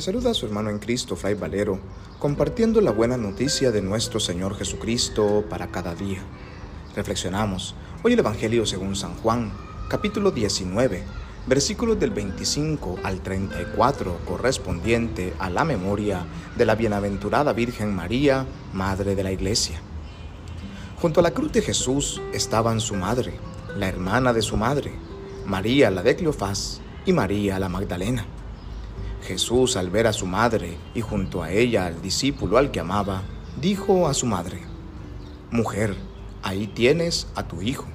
Saluda a su hermano en Cristo, Fray Valero, compartiendo la buena noticia de nuestro Señor Jesucristo para cada día. Reflexionamos hoy el Evangelio según San Juan, capítulo 19, versículos del 25 al 34, correspondiente a la memoria de la bienaventurada Virgen María, Madre de la Iglesia. Junto a la cruz de Jesús estaban su madre, la hermana de su madre, María la de Cleofás y María la Magdalena. Jesús, al ver a su madre y junto a ella al discípulo al que amaba, dijo a su madre, Mujer, ahí tienes a tu hijo.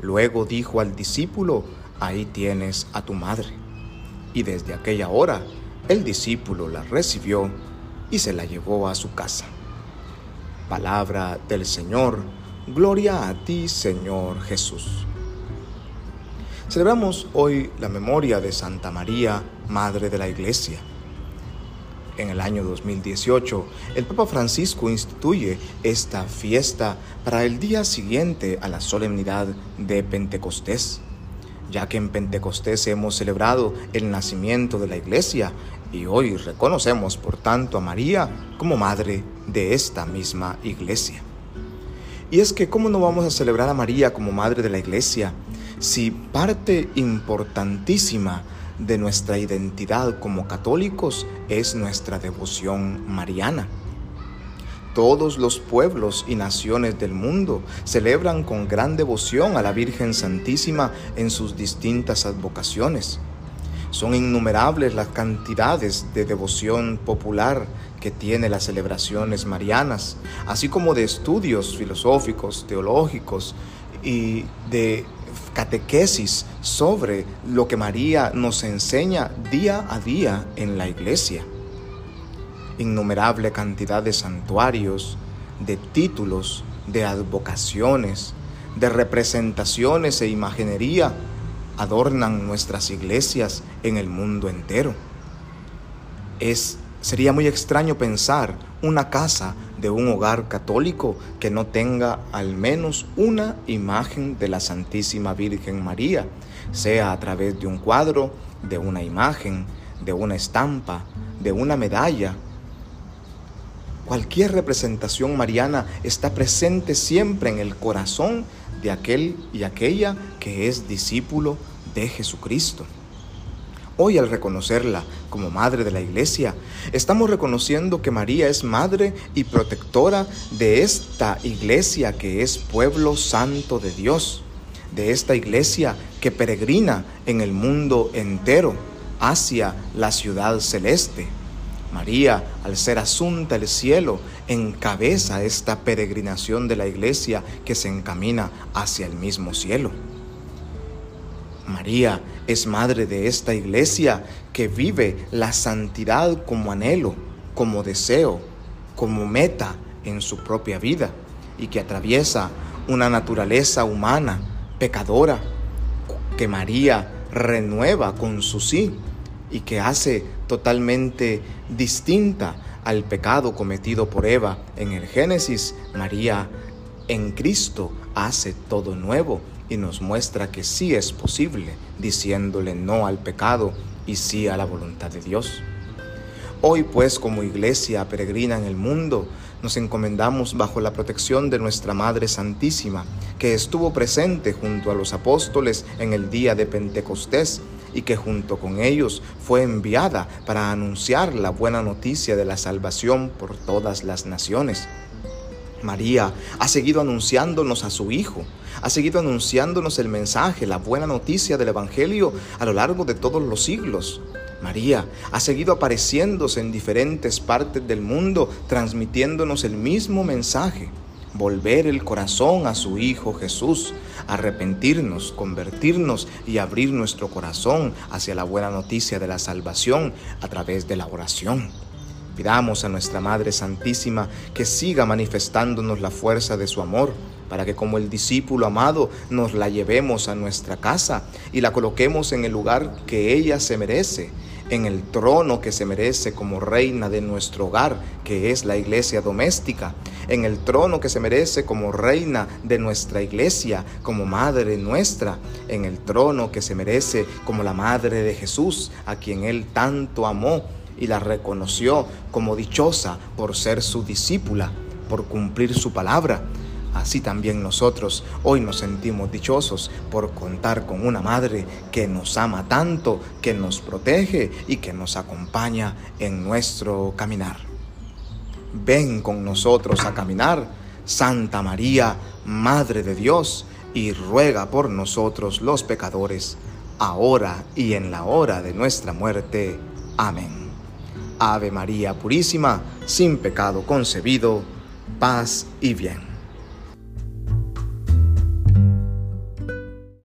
Luego dijo al discípulo, ahí tienes a tu madre. Y desde aquella hora el discípulo la recibió y se la llevó a su casa. Palabra del Señor, gloria a ti Señor Jesús. Celebramos hoy la memoria de Santa María, Madre de la Iglesia. En el año 2018, el Papa Francisco instituye esta fiesta para el día siguiente a la solemnidad de Pentecostés, ya que en Pentecostés hemos celebrado el nacimiento de la Iglesia y hoy reconocemos por tanto a María como Madre de esta misma Iglesia. Y es que, ¿cómo no vamos a celebrar a María como Madre de la Iglesia si parte importantísima de nuestra identidad como católicos es nuestra devoción mariana. Todos los pueblos y naciones del mundo celebran con gran devoción a la Virgen Santísima en sus distintas advocaciones. Son innumerables las cantidades de devoción popular que tiene las celebraciones marianas, así como de estudios filosóficos, teológicos y de catequesis sobre lo que María nos enseña día a día en la iglesia. Innumerable cantidad de santuarios, de títulos, de advocaciones, de representaciones e imaginería adornan nuestras iglesias en el mundo entero. Es Sería muy extraño pensar una casa de un hogar católico que no tenga al menos una imagen de la Santísima Virgen María, sea a través de un cuadro, de una imagen, de una estampa, de una medalla. Cualquier representación mariana está presente siempre en el corazón de aquel y aquella que es discípulo de Jesucristo. Hoy al reconocerla como Madre de la Iglesia, estamos reconociendo que María es Madre y protectora de esta Iglesia que es pueblo santo de Dios, de esta Iglesia que peregrina en el mundo entero hacia la ciudad celeste. María, al ser asunta al cielo, encabeza esta peregrinación de la Iglesia que se encamina hacia el mismo cielo. María es madre de esta iglesia que vive la santidad como anhelo, como deseo, como meta en su propia vida y que atraviesa una naturaleza humana, pecadora, que María renueva con su sí y que hace totalmente distinta al pecado cometido por Eva en el Génesis. María en Cristo hace todo nuevo y nos muestra que sí es posible, diciéndole no al pecado y sí a la voluntad de Dios. Hoy pues como iglesia peregrina en el mundo, nos encomendamos bajo la protección de nuestra Madre Santísima, que estuvo presente junto a los apóstoles en el día de Pentecostés y que junto con ellos fue enviada para anunciar la buena noticia de la salvación por todas las naciones. María ha seguido anunciándonos a su Hijo, ha seguido anunciándonos el mensaje, la buena noticia del Evangelio a lo largo de todos los siglos. María ha seguido apareciéndose en diferentes partes del mundo, transmitiéndonos el mismo mensaje, volver el corazón a su Hijo Jesús, arrepentirnos, convertirnos y abrir nuestro corazón hacia la buena noticia de la salvación a través de la oración. Pidamos a nuestra Madre Santísima que siga manifestándonos la fuerza de su amor, para que como el discípulo amado nos la llevemos a nuestra casa y la coloquemos en el lugar que ella se merece, en el trono que se merece como reina de nuestro hogar, que es la iglesia doméstica, en el trono que se merece como reina de nuestra iglesia, como madre nuestra, en el trono que se merece como la madre de Jesús, a quien Él tanto amó y la reconoció como dichosa por ser su discípula, por cumplir su palabra. Así también nosotros hoy nos sentimos dichosos por contar con una madre que nos ama tanto, que nos protege y que nos acompaña en nuestro caminar. Ven con nosotros a caminar, Santa María, Madre de Dios, y ruega por nosotros los pecadores, ahora y en la hora de nuestra muerte. Amén. Ave María Purísima, sin pecado concebido, paz y bien.